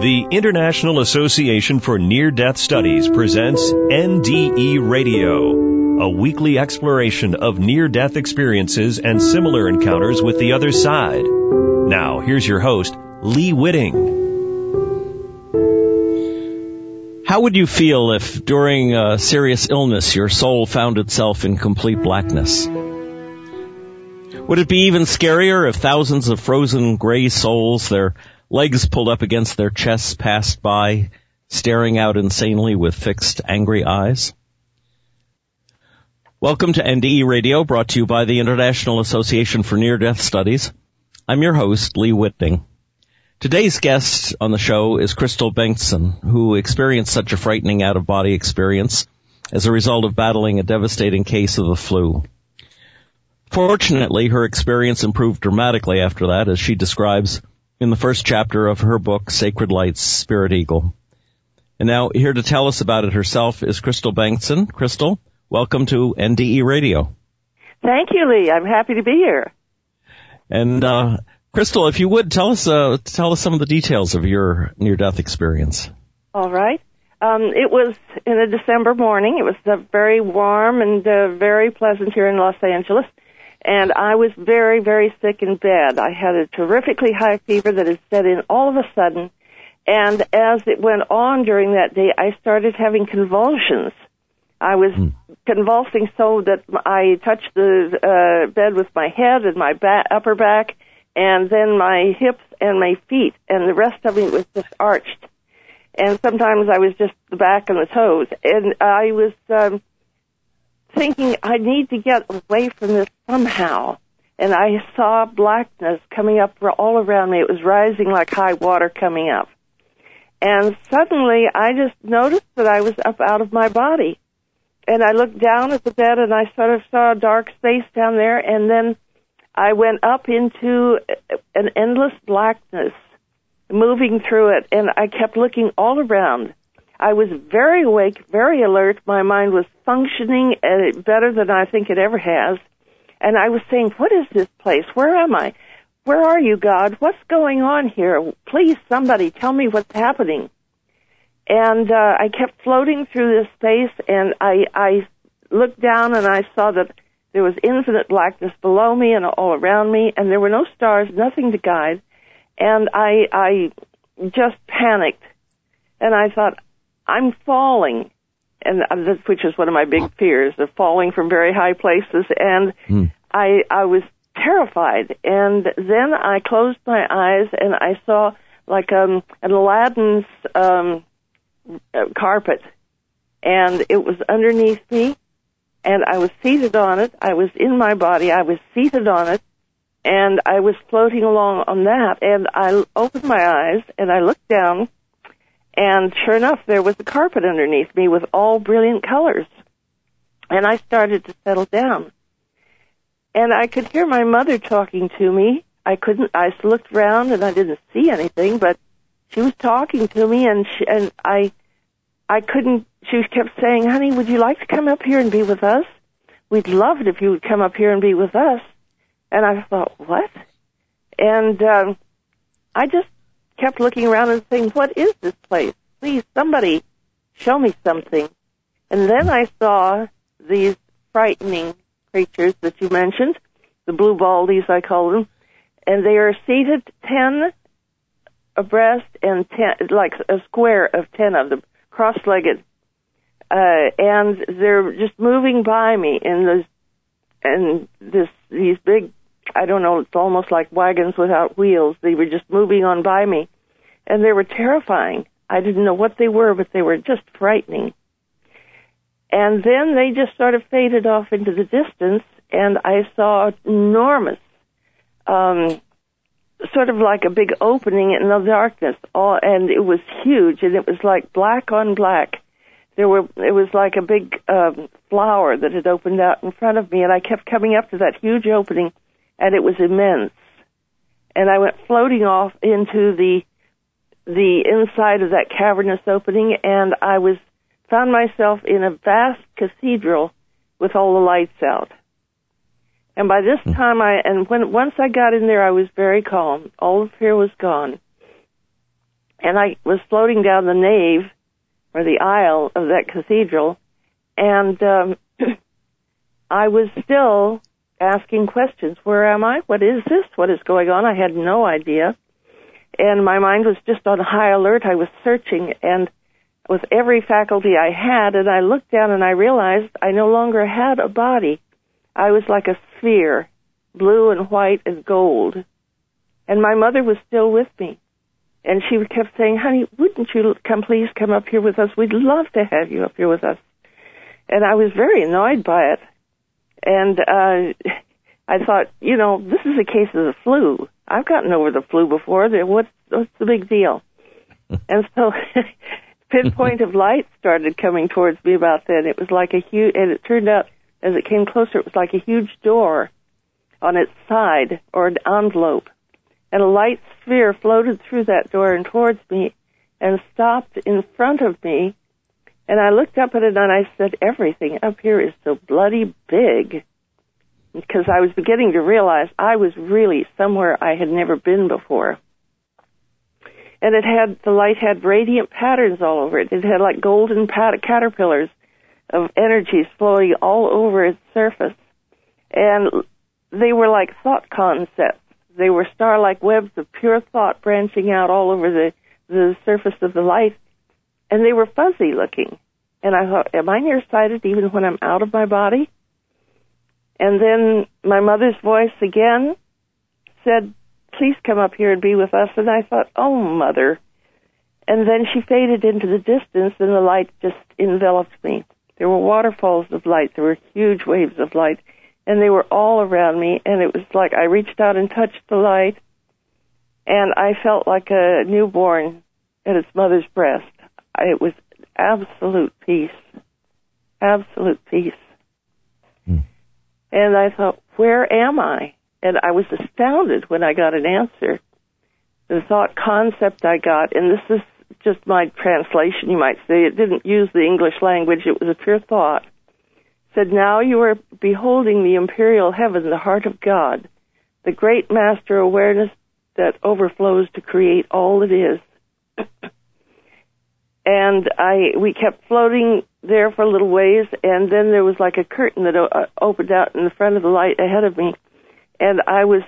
The International Association for Near Death Studies presents NDE Radio, a weekly exploration of near death experiences and similar encounters with the other side. Now, here's your host, Lee Witting. How would you feel if during a serious illness your soul found itself in complete blackness? Would it be even scarier if thousands of frozen gray souls, their legs pulled up against their chests, passed by, staring out insanely with fixed, angry eyes? Welcome to NDE Radio, brought to you by the International Association for Near Death Studies. I'm your host, Lee Witting. Today's guest on the show is Crystal Bengtson, who experienced such a frightening out-of-body experience as a result of battling a devastating case of the flu. Fortunately, her experience improved dramatically after that, as she describes in the first chapter of her book, Sacred Lights, Spirit Eagle. And now, here to tell us about it herself is Crystal Bengtson. Crystal, welcome to NDE Radio. Thank you, Lee. I'm happy to be here. And uh, Crystal, if you would tell us uh, tell us some of the details of your near death experience. All right. Um, it was in a December morning. It was uh, very warm and uh, very pleasant here in Los Angeles, and I was very very sick in bed. I had a terrifically high fever that had set in all of a sudden, and as it went on during that day, I started having convulsions. I was mm. convulsing so that I touched the uh, bed with my head and my back, upper back and then my hips and my feet, and the rest of me was just arched. And sometimes I was just the back and the toes. And I was um, thinking, I need to get away from this somehow. And I saw blackness coming up all around me. It was rising like high water coming up. And suddenly I just noticed that I was up out of my body. And I looked down at the bed and I sort of saw a dark space down there and then I went up into an endless blackness, moving through it, and I kept looking all around. I was very awake, very alert. My mind was functioning better than I think it ever has. And I was saying, what is this place? Where am I? Where are you, God? What's going on here? Please, somebody tell me what's happening. And uh, I kept floating through this space, and I, I looked down and I saw that there was infinite blackness below me and all around me, and there were no stars, nothing to guide. And I, I just panicked, and I thought, I'm falling, and which is one of my big fears of falling from very high places. And mm. I, I was terrified. And then I closed my eyes, and I saw like um, an Aladdin's um, uh, carpet, and it was underneath me and I was seated on it. I was in my body. I was seated on it, and I was floating along on that. And I opened my eyes and I looked down, and sure enough, there was a carpet underneath me with all brilliant colors. And I started to settle down. And I could hear my mother talking to me. I couldn't, I looked around and I didn't see anything, but she was talking to me and she, and I, I couldn't she kept saying, honey, would you like to come up here and be with us? We'd love it if you would come up here and be with us. And I thought, what? And um, I just kept looking around and saying, what is this place? Please, somebody show me something. And then I saw these frightening creatures that you mentioned, the blue baldies, I call them, and they are seated ten abreast and ten, like a square of ten of them, cross-legged, uh, and they're just moving by me in this, and this, these big, I don't know, it's almost like wagons without wheels. They were just moving on by me, and they were terrifying. I didn't know what they were, but they were just frightening. And then they just sort of faded off into the distance, and I saw enormous, um, sort of like a big opening in the darkness, all, and it was huge, and it was like black on black there were it was like a big um, flower that had opened out in front of me, and I kept coming up to that huge opening, and it was immense. And I went floating off into the the inside of that cavernous opening, and I was found myself in a vast cathedral with all the lights out. And by this hmm. time, I and when once I got in there, I was very calm. All the fear was gone. and I was floating down the nave or the aisle of that cathedral, and um, I was still asking questions. Where am I? What is this? What is going on? I had no idea. And my mind was just on high alert. I was searching and with every faculty I had, and I looked down and I realized I no longer had a body. I was like a sphere, blue and white and gold. And my mother was still with me. And she kept saying, honey, wouldn't you come, please come up here with us? We'd love to have you up here with us. And I was very annoyed by it. And, uh, I thought, you know, this is a case of the flu. I've gotten over the flu before. What's, what's the big deal? and so pinpoint of light started coming towards me about then. It was like a huge, and it turned out as it came closer, it was like a huge door on its side or an envelope. And a light sphere floated through that door and towards me and stopped in front of me. And I looked up at it and I said, everything up here is so bloody big. Because I was beginning to realize I was really somewhere I had never been before and it had the light had radiant patterns all over it. It had like golden pat- caterpillars of energies flowing all over its surface, and they were like thought concepts. They were star-like webs of pure thought branching out all over the the surface of the light, and they were fuzzy looking. And I thought, am I nearsighted even when I'm out of my body? And then my mother's voice again said, please come up here and be with us. And I thought, oh, mother. And then she faded into the distance and the light just enveloped me. There were waterfalls of light. There were huge waves of light and they were all around me and it was like I reached out and touched the light and I felt like a newborn at its mother's breast. It was absolute peace. Absolute peace. Mm. And I thought, where am I? and I was astounded when I got an answer. The thought concept I got, and this is just my translation, you might say, it didn't use the English language, it was a pure thought, said, Now you are beholding the imperial heaven, the heart of God, the great master awareness that overflows to create all that is. And I, we kept floating there for a little ways, and then there was like a curtain that uh, opened out in the front of the light ahead of me and I was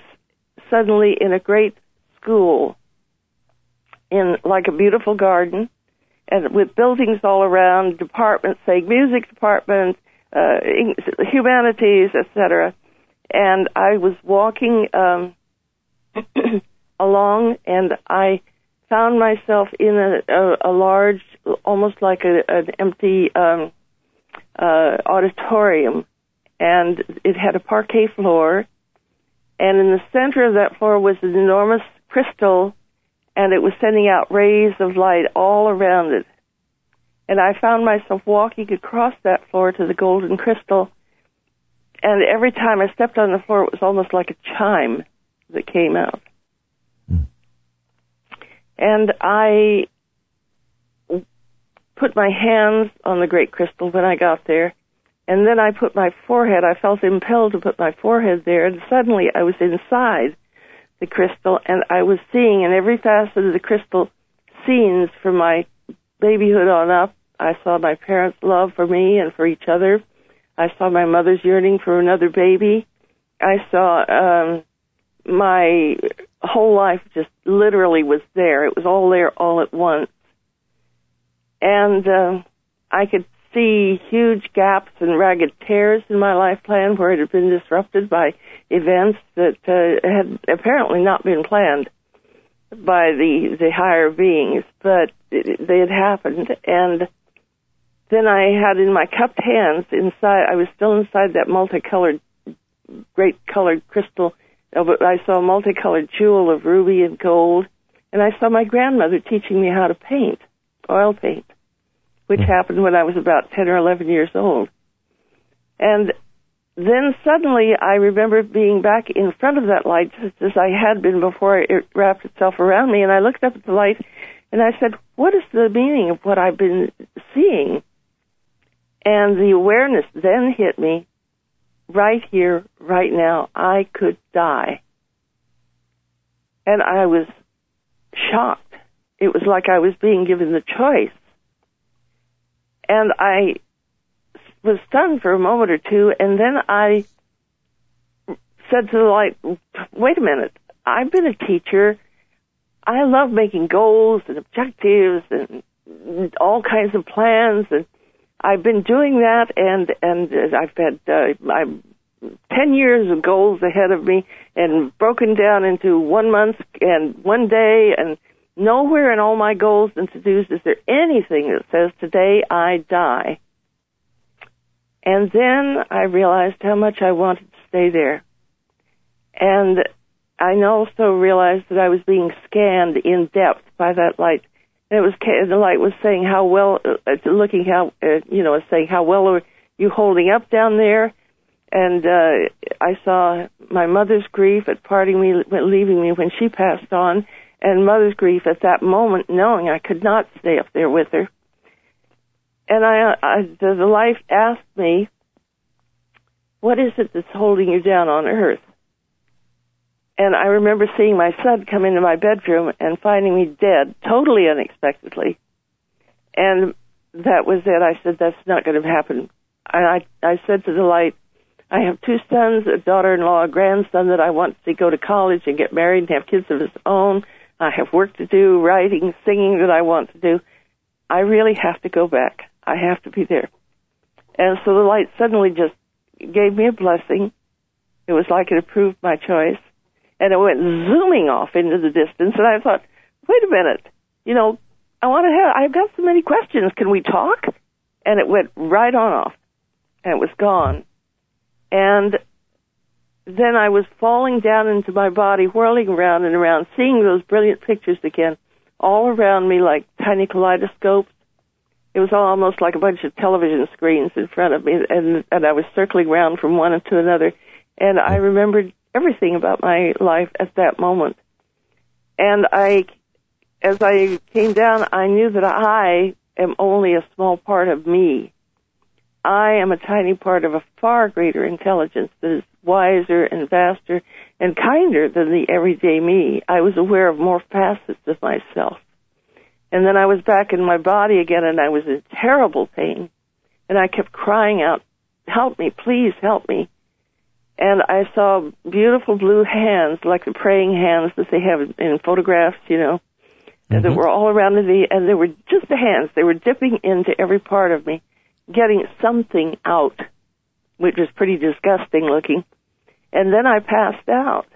suddenly in a great school in like a beautiful garden and with buildings all around, departments, say music department, uh, humanities, etc. And I was walking um, along, and I found myself in a, a, a large, almost like a, an empty um, uh, auditorium, and it had a parquet floor, and in the center of that floor was an enormous crystal, and it was sending out rays of light all around it. And I found myself walking across that floor to the golden crystal, and every time I stepped on the floor, it was almost like a chime that came out. Mm. And I put my hands on the great crystal when I got there, and then I put my forehead, I felt impelled to put my forehead there, and suddenly I was inside the crystal, and I was seeing in every facet of the crystal scenes from my babyhood on up. I saw my parents' love for me and for each other. I saw my mother's yearning for another baby. I saw um, my whole life just literally was there. It was all there all at once. And uh, I could see huge gaps and ragged tears in my life plan where it had been disrupted by events that uh, had apparently not been planned by the the higher beings, but it, they had happened. And then I had in my cupped hands inside. I was still inside that multicolored, great colored crystal. Uh, I saw a multicolored jewel of ruby and gold, and I saw my grandmother teaching me how to paint, oil paint which hmm. happened when I was about 10 or 11 years old. And then suddenly I remember being back in front of that light just as I had been before it wrapped itself around me and I looked up at the light and I said, what is the meaning of what I've been seeing? And the awareness then hit me right here, right now. I could die. And I was shocked it was like I was being given the choice. And I was stunned for a moment or two, and then I said to the light, wait a minute, I've been a teacher. I love making goals and objectives and all kinds of plans and I've been doing that and and I've had uh, I'm 10 years of goals ahead of me and broken down into one month and one day and nowhere in all my goals and to-dos is there anything that says today I die. And then I realized how much I wanted to stay there. And I also realized that I was being scanned in depth by that light. And it was the light was saying how well, uh, looking how uh, you know, saying how well are you holding up down there, and uh, I saw my mother's grief at parting me, leaving me when she passed on, and mother's grief at that moment, knowing I could not stay up there with her. And I, I the, life asked me, "What is it that's holding you down on earth?" And I remember seeing my son come into my bedroom and finding me dead, totally unexpectedly. And that was it. I said, "That's not going to happen." And I, I said to the light, I have two sons, a daughter-in-law, a grandson that I want to go to college and get married and have kids of his own. I have work to do, writing, singing that I want to do. I really have to go back. I have to be there. And so the light suddenly just gave me a blessing. It was like it approved my choice. And it went zooming off into the distance. And I thought, wait a minute, you know, I want to have, I've got so many questions. Can we talk? And it went right on off. And it was gone. And then I was falling down into my body, whirling around and around, seeing those brilliant pictures again, all around me like tiny kaleidoscopes. It was almost like a bunch of television screens in front of me, and, and I was circling around from one to another. And I remembered everything about my life at that moment. And I, as I came down, I knew that I am only a small part of me. I am a tiny part of a far greater intelligence that is wiser and vaster and kinder than the everyday me. I was aware of more facets of myself. And then I was back in my body again and I was in terrible pain. And I kept crying out, help me, please help me. And I saw beautiful blue hands, like the praying hands that they have in photographs, you know, mm-hmm. and that were all around me, and they were just the hands. They were dipping into every part of me getting something out, which was pretty disgusting looking. And then I passed out.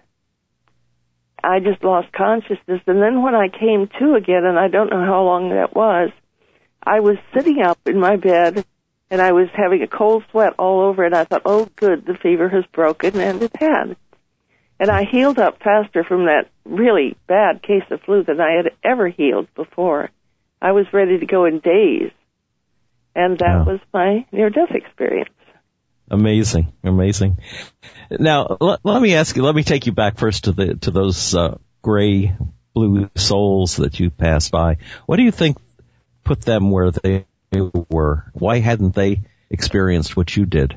I just lost consciousness. And then when I came to again, and I don't know how long that was, I was sitting up in my bed and I was having a cold sweat all over and I thought, oh good, the fever has broken and it had. And I healed up faster from that really bad case of flu than I had ever healed before. I was ready to go in days. And that was my near death experience. Amazing, amazing. Now, let, let, me ask you, let me take you back first to the, to those, uh, gray blue souls that you passed by. What do you think put them where they were? Why hadn't they experienced what you did?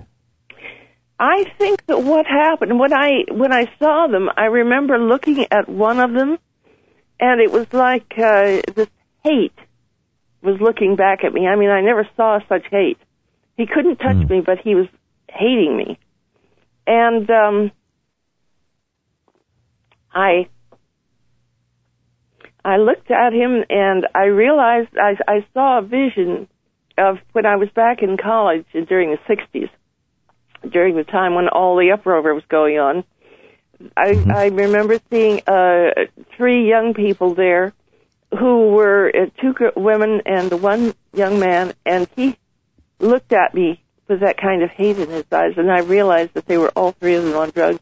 I think that what happened when I when I saw them, I remember looking at one of them, and it was like uh, this hate was looking back at me. I mean, I never saw such hate. He couldn't touch mm. me, but he was hating me. And um I I looked at him and I realized I I saw a vision of when I was back in college during the 60s, during the time when all the uproar was going on. I mm-hmm. I remember seeing uh three young people there who were uh, two women and one young man, and he looked at me with that kind of hate in his eyes, and I realized that they were all three of them on drugs,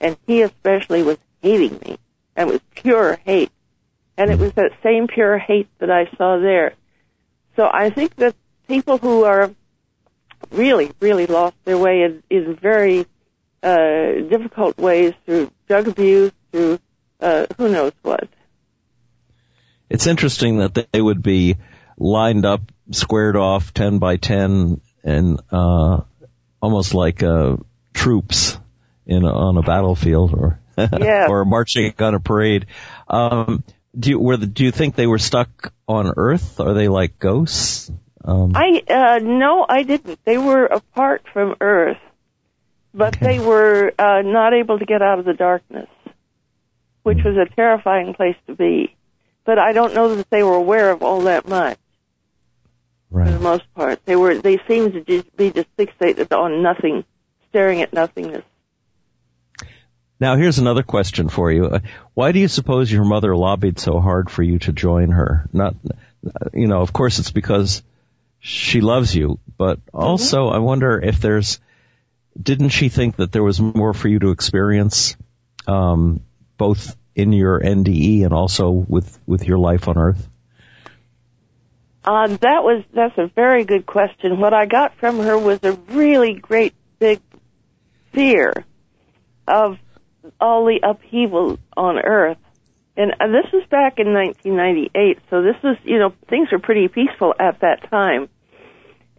and he especially was hating me, and it was pure hate, and it was that same pure hate that I saw there. So I think that people who are really, really lost their way in, in very uh, difficult ways through drug abuse, through uh, who knows what, it's interesting that they would be lined up, squared off, 10 by 10, and, uh, almost like, uh, troops in on a battlefield or, yeah. or marching on a parade. Um, do you, were the, do you think they were stuck on Earth? Are they like ghosts? Um, I uh no, I didn't. They were apart from Earth, but Okay. they were uh not able to get out of the darkness, which was a terrifying place to be. But I don't know that they were aware of all that much for the most part. They were they seemed to just be just fixated on nothing, staring at nothingness. Now here's another question for you. Why do you suppose your mother lobbied so hard for you to join her? Not, you know, of course it's because she loves you, but also I wonder if there's, didn't she think that there was more for you to experience, um, both in your NDE and also with, with your life on Earth? Uh, that was that's a very good question. What I got from her was a really great big fear of all the upheaval on Earth, and uh, this was back in 1998. So this was, you know, things were pretty peaceful at that time,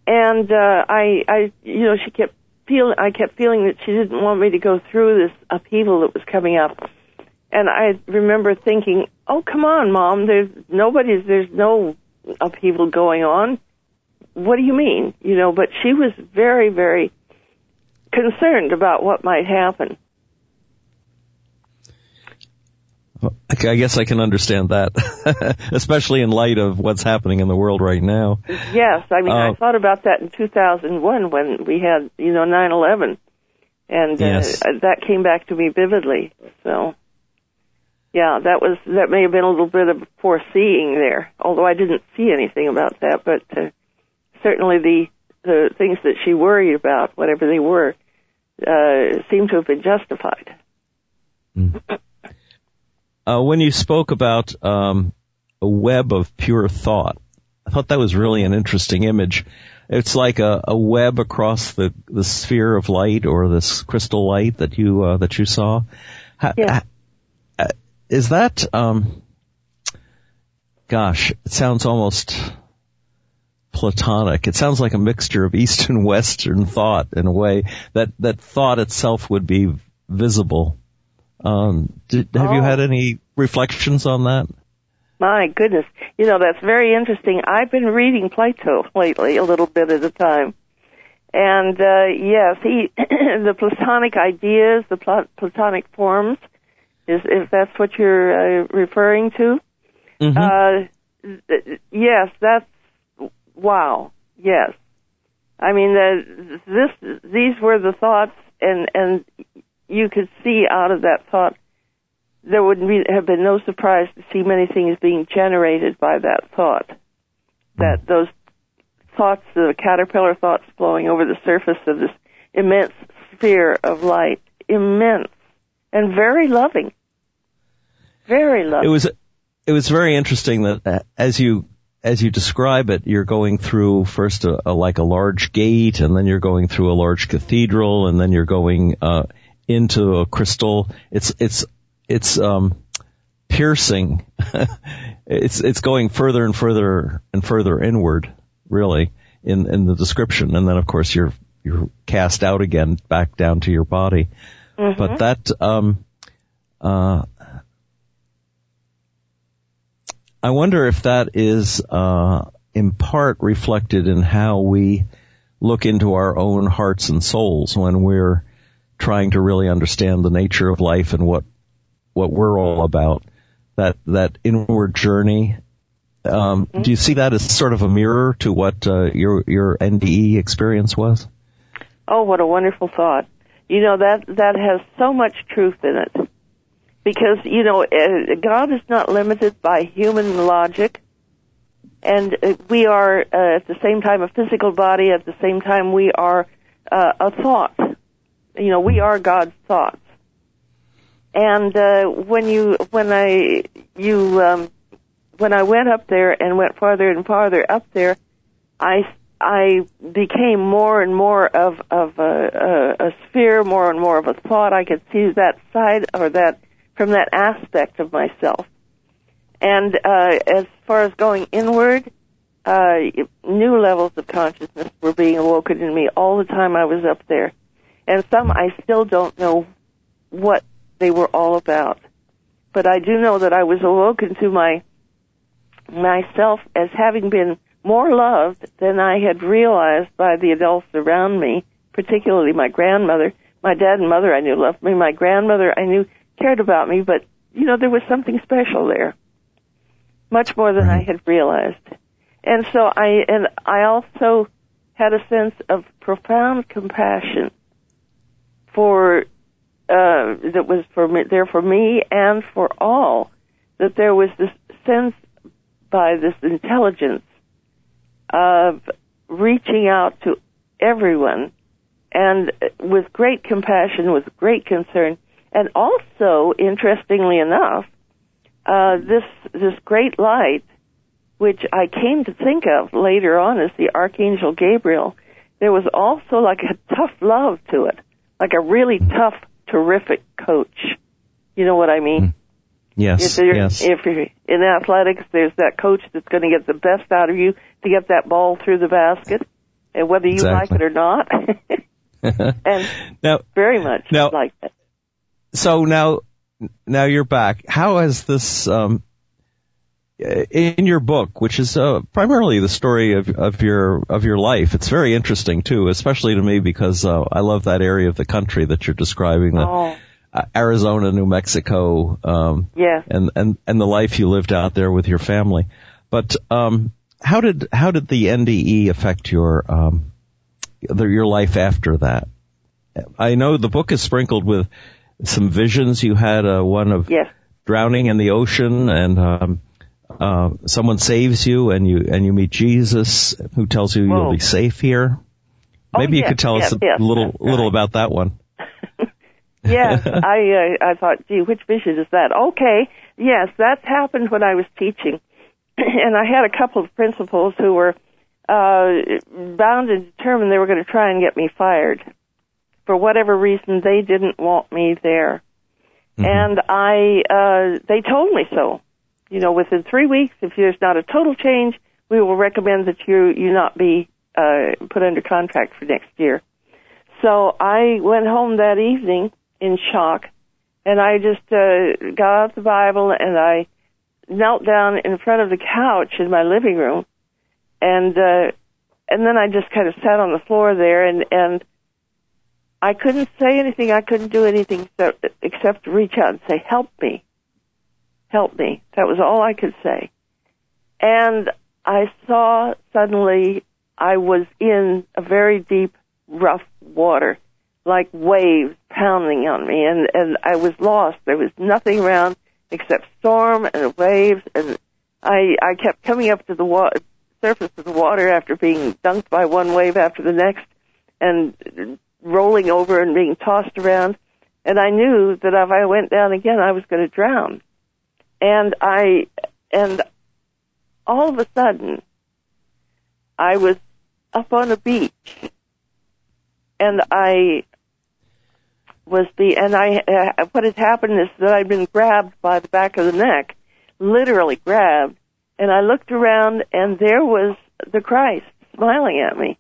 and uh, I, I, you know, she kept feeling, I kept feeling that she didn't want me to go through this upheaval that was coming up. And I remember thinking, "Oh, come on, mom. There's nobody's. There's no upheaval going on. What do you mean? You know, but she was very, very concerned about what might happen. I guess I can understand that, especially in light of what's happening in the world right now. Yes, I mean, I Oh. thought about that in 2001 when we had, you know, 9/11, and uh, Yes. that came back to me vividly. So, yeah, that was that may have been a little bit of foreseeing there, although I didn't see anything about that. But uh, certainly the the things that she worried about, whatever they were, uh, seemed to have been justified. Uh, when you spoke about um, a web of pure thought, I thought that was really an interesting image. It's like a, a web across the, the sphere of light or this crystal light that you uh, that you saw. Ha- Yeah. Is that? Um, gosh, it sounds almost platonic. It sounds like a mixture of East and Western thought in a way that that thought itself would be visible. Um, did, have you Oh. had any reflections on that? My goodness. You know, that's very interesting. I've been reading Plato lately, a little bit at a time. And, uh, yes, he, the Platonic ideas, the Pla- Platonic forms, is, if that's what you're uh, referring to. Mhm. Uh, th- yes, that's, wow, yes. I mean, uh, this, these were the thoughts and, and you could see out of that thought there would be, have been no surprise to see many things being generated by that thought. That those thoughts, the caterpillar thoughts flowing over the surface of this immense sphere of light, immense and very loving, very it was it was very interesting that uh, as you as you describe it, you're going through first a, a like a large gate, and then you're going through a large cathedral, and then you're going uh, into a crystal. It's it's it's um, piercing. it's it's going further and further and further inward, really, in in the description, and then of course you're you're cast out again back down to your body. But that um, uh, I wonder if that is uh, in part reflected in how we look into our own hearts and souls when we're trying to really understand the nature of life and what what we're all about. That that inward journey. Um, Do you see that as sort of a mirror to what uh, your your NDE experience was? Oh, what a wonderful thought. You know, that, that has so much truth in it. Because, you know, uh, God is not limited by human logic. And uh, we are, uh, at the same time, a physical body, at the same time, we are uh, a thought. You know, we are God's thoughts. And uh, when you, when I, you, um, when I went up there and went farther and farther up there, I I became more and more of of a, a, a sphere, more and more of a thought. I could see that side or that from that aspect of myself. And uh, as far as going inward, uh, new levels of consciousness were being awoken in me all the time I was up there, and some I still don't know what they were all about. but I do know that I was awoken to my myself as having been more loved than I had realized by the adults around me, particularly my grandmother. My dad and mother I knew loved me. My grandmother I knew cared about me, but you know, there was something special there. Much more than I had realized. And so I, and I also had a sense of profound compassion for, uh, that was for me, there for me and for all. That there was this sense by this intelligence of reaching out to everyone and with great compassion, with great concern, and also, interestingly enough, uh, this this great light, which I came to think of later on as the Archangel Gabriel, there was also like a tough love to it, like a really tough, terrific coach. You know what I mean? Mm. Yes. If you're, yes. if you're in athletics, there's that coach that's going to get the best out of you to get that ball through the basket, and whether you exactly. like it or not. and now, very much now, like that. So now, now you're back. How has this, um, in your book, which is uh, primarily the story of, of your of your life, it's very interesting too, especially to me because uh, I love that area of the country that you're describing. The, oh uh, Arizona, New Mexico, um, yeah, and and and the life you lived out there with your family. But um, how did how did the NDE affect your um, the, your life after that? I know the book is sprinkled with some visions. You had uh, one of yes. drowning in the ocean, and um, uh, someone saves you, and you and you meet Jesus, who tells you Whoa. you'll be safe here. Maybe oh, you yes, could tell yes, us a little little about that one. yes, I uh, I thought, gee, which vision is that? Okay, yes, that's happened when I was teaching, and I had a couple of principals who were uh, bound and determined they were going to try and get me fired. For whatever reason, they didn't want me there, Mm-hmm. and I uh, they told me so. You know, within three weeks, if there's not a total change, we will recommend that you you not be uh, put under contract for next year. So I went home that evening in shock, and I just uh, got out the Bible and I knelt down in front of the couch in my living room, and uh, and then I just kind of sat on the floor there, and and I couldn't say anything. I couldn't do anything except reach out and say, "Help me, help me." That was all I could say, and I saw suddenly I was in a very deep, rough water like waves pounding on me and and I was lost. There was nothing around except storm and waves and I I kept coming up to the wa- surface of the water after being dunked by one wave after the next and rolling over and being tossed around and I knew that if I went down again I was going to drown. And I and all of a sudden I was up on a beach and I was the and I uh, what had happened is that I'd been grabbed by the back of the neck, literally grabbed, and I looked around and there was the Christ smiling at me,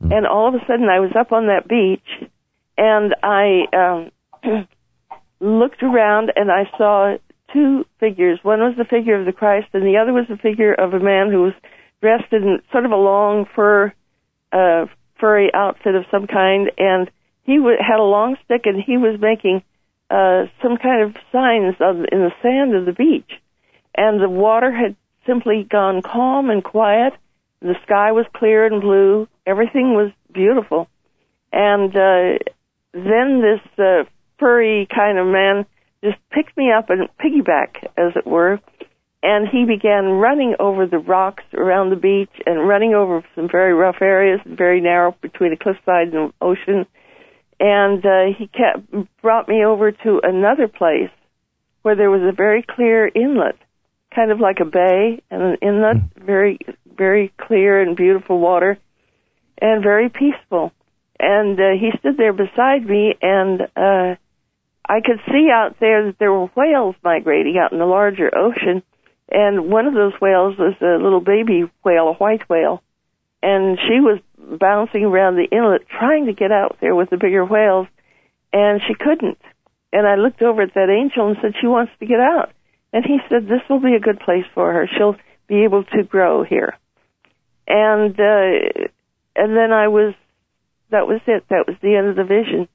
and all of a sudden I was up on that beach, and I um, looked around and I saw two figures. One was the figure of the Christ, and the other was the figure of a man who was dressed in sort of a long fur, uh, furry outfit of some kind, and he w- had a long stick and he was making uh, some kind of signs on, in the sand of the beach. And the water had simply gone calm and quiet. The sky was clear and blue. Everything was beautiful. And uh, then this uh, furry kind of man just picked me up and piggyback, as it were, and he began running over the rocks around the beach and running over some very rough areas, very narrow between a cliffside and ocean and uh, he kept brought me over to another place where there was a very clear inlet, kind of like a bay, and an inlet, very very clear and beautiful water, and very peaceful. And uh, he stood there beside me, and uh, I could see out there that there were whales migrating out in the larger ocean, and one of those whales was a little baby whale, a white whale, and she was bouncing around the inlet trying to get out there with the bigger whales and she couldn't and I looked over at that angel and said, she wants to get out. And he said, this will be a good place for her. She'll be able to grow here. And, uh, and then I was, that was it. That was the end of the vision.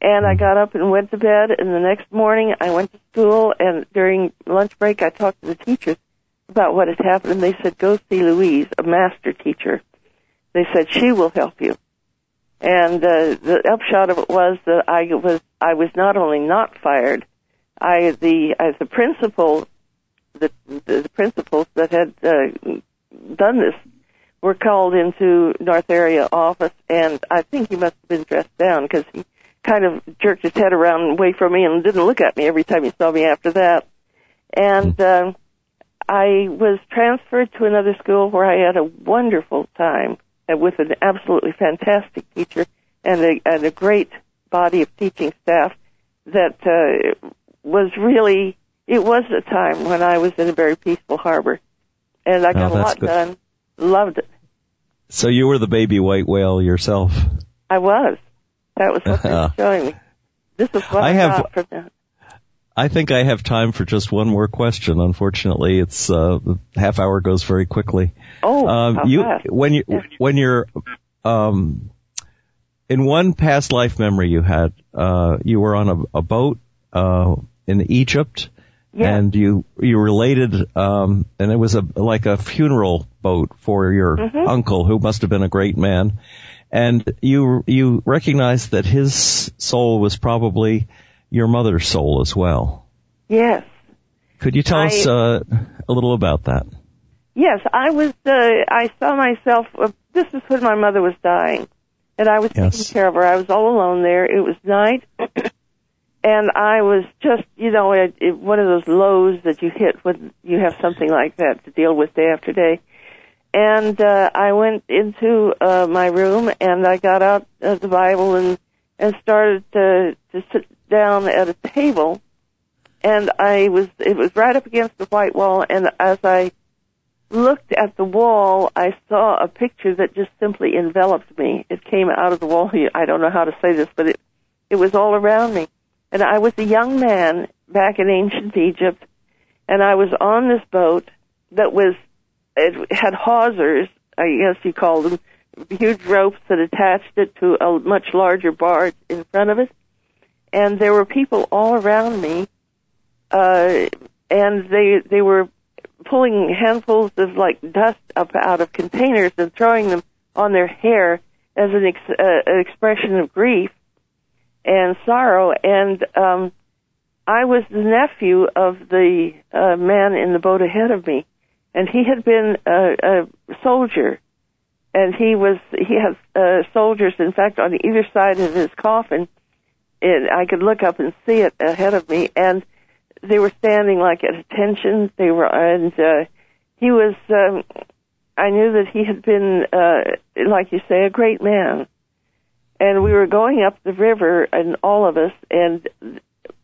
And I got up and went to bed, and the next morning I went to school, and during lunch break I talked to the teachers about what had happened, and they said, go see Louise, a master teacher. They said, she will help you. And uh, the upshot of it was that I was I was not only not fired, I the as the principal, the the principals that had uh, done this were called into North Area office, and I think he must have been dressed down because he kind of jerked his head around away from me and didn't look at me every time he saw me after that. And uh, I was transferred to another school where I had a wonderful time with an absolutely fantastic teacher and a, and a great body of teaching staff that uh, was really, it was a time when I was in a very peaceful harbor. And I got Oh, a lot good. done. Loved it. So you were the baby white whale yourself. I was. That was what they were showing me. This is what I I, have- got from that. I think I have time for just one more question. Unfortunately, it's uh, the half hour goes very quickly. Oh, Um, how you fast. when you Yeah. when you're um, in one past life memory you had, uh, you were on a, a boat uh, in Egypt, Yeah. and you you related, um, and it was a like a funeral boat for your Mhm. uncle who must have been a great man, and you you recognized that his soul was probably your mother's soul as well. Yes. Could you tell I- us uh, a little about that? Yes, I was. Uh, I saw myself. Uh, this is when my mother was dying, and I was Yes. taking care of her. I was all alone there. It was night, and I was just, you know, it, it, one of those lows that you hit when you have something like that to deal with day after day. And uh, I went into uh, my room and I got out uh, the Bible and and started to to sit down at a table. And I was it was right up against the white wall. And as I looked at the wall, I saw a picture that just simply enveloped me. It came out of the wall. I don't know how to say this, but it it was all around me. And I was a young man back in ancient Egypt, and I was on this boat that was it had hawsers, I guess you call them, huge ropes that attached it to a much larger barge in front of it. And there were people all around me, uh, and they they were pulling handfuls of like dust up out of containers and throwing them on their hair as an, ex- uh, an expression of grief and sorrow. And um, I was the nephew of the uh, man in the boat ahead of me, and he had been a, a soldier, and he was he has uh, soldiers. In fact, on either side of his coffin, and I could look up and see it ahead of me, and they were standing like at attention. They were, and uh, he was. Um, I knew that he had been, uh, like you say, a great man. And we were going up the river, and all of us, and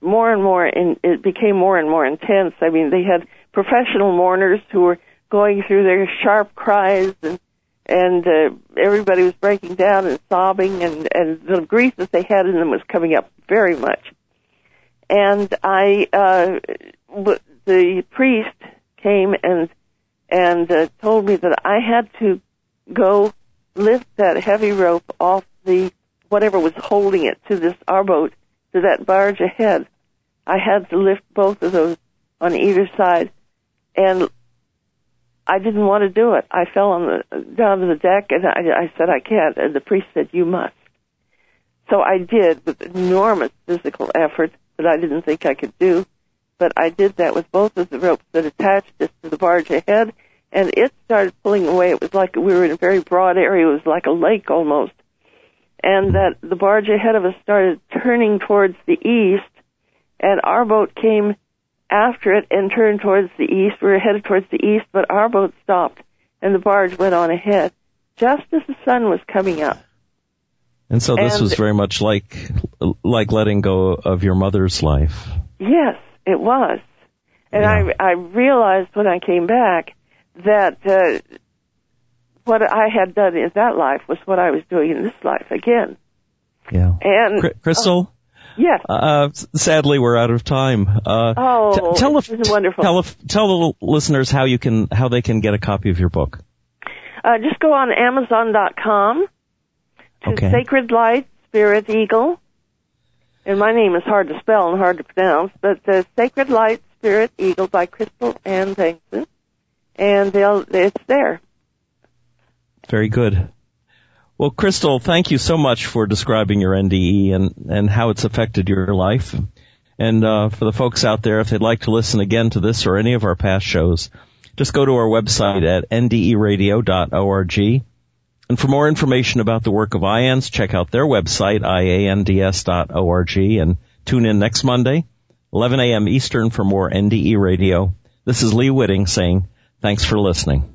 more and more, and it became more and more intense. I mean, they had professional mourners who were going through their sharp cries, and and uh, everybody was breaking down and sobbing, and and the grief that they had in them was coming up very much. And I, uh, the priest came and and uh, told me that I had to go lift that heavy rope off the whatever was holding it to this our boat to that barge ahead. I had to lift both of those on either side, and I didn't want to do it. I fell on the down to the deck, and I, I said I can't. And the priest said you must. So I did with enormous physical effort that I didn't think I could do, but I did that with both of the ropes that attached us to the barge ahead, and it started pulling away. It was like we were in a very broad area. It was like a lake almost, and that the barge ahead of us started turning towards the east, and our boat came after it and turned towards the east. We were headed towards the east, but our boat stopped, and the barge went on ahead, just as the sun was coming up. And so this And- was very much like like letting go of your mother's life. Yes, it was. And Yeah. I I realized when I came back that uh, what I had done in that life was what I was doing in this life again. Yeah. And Cry- Crystal, Yes. Uh, sadly, we're out of time. Uh, oh, t- tell, this is wonderful. Tell, tell the listeners how you can, how they can get a copy of your book. Uh, just go on Amazon.com to Okay. Sacred Light Spirit Eagle. And my name is hard to spell and hard to pronounce, but uh, Sacred Light Spirit Eagle by Crystal Ann Bengtson. And they'll, it's there. Very good. Well, Crystal, thank you so much for describing your NDE and, and how it's affected your life. And uh, for the folks out there, if they'd like to listen again to this or any of our past shows, just go to our website at nderadio.org. And for more information about the work of IANDS, check out their website, iands.org, and tune in next Monday, 11 a.m. Eastern for more NDE radio. This is Lee Witting saying thanks for listening.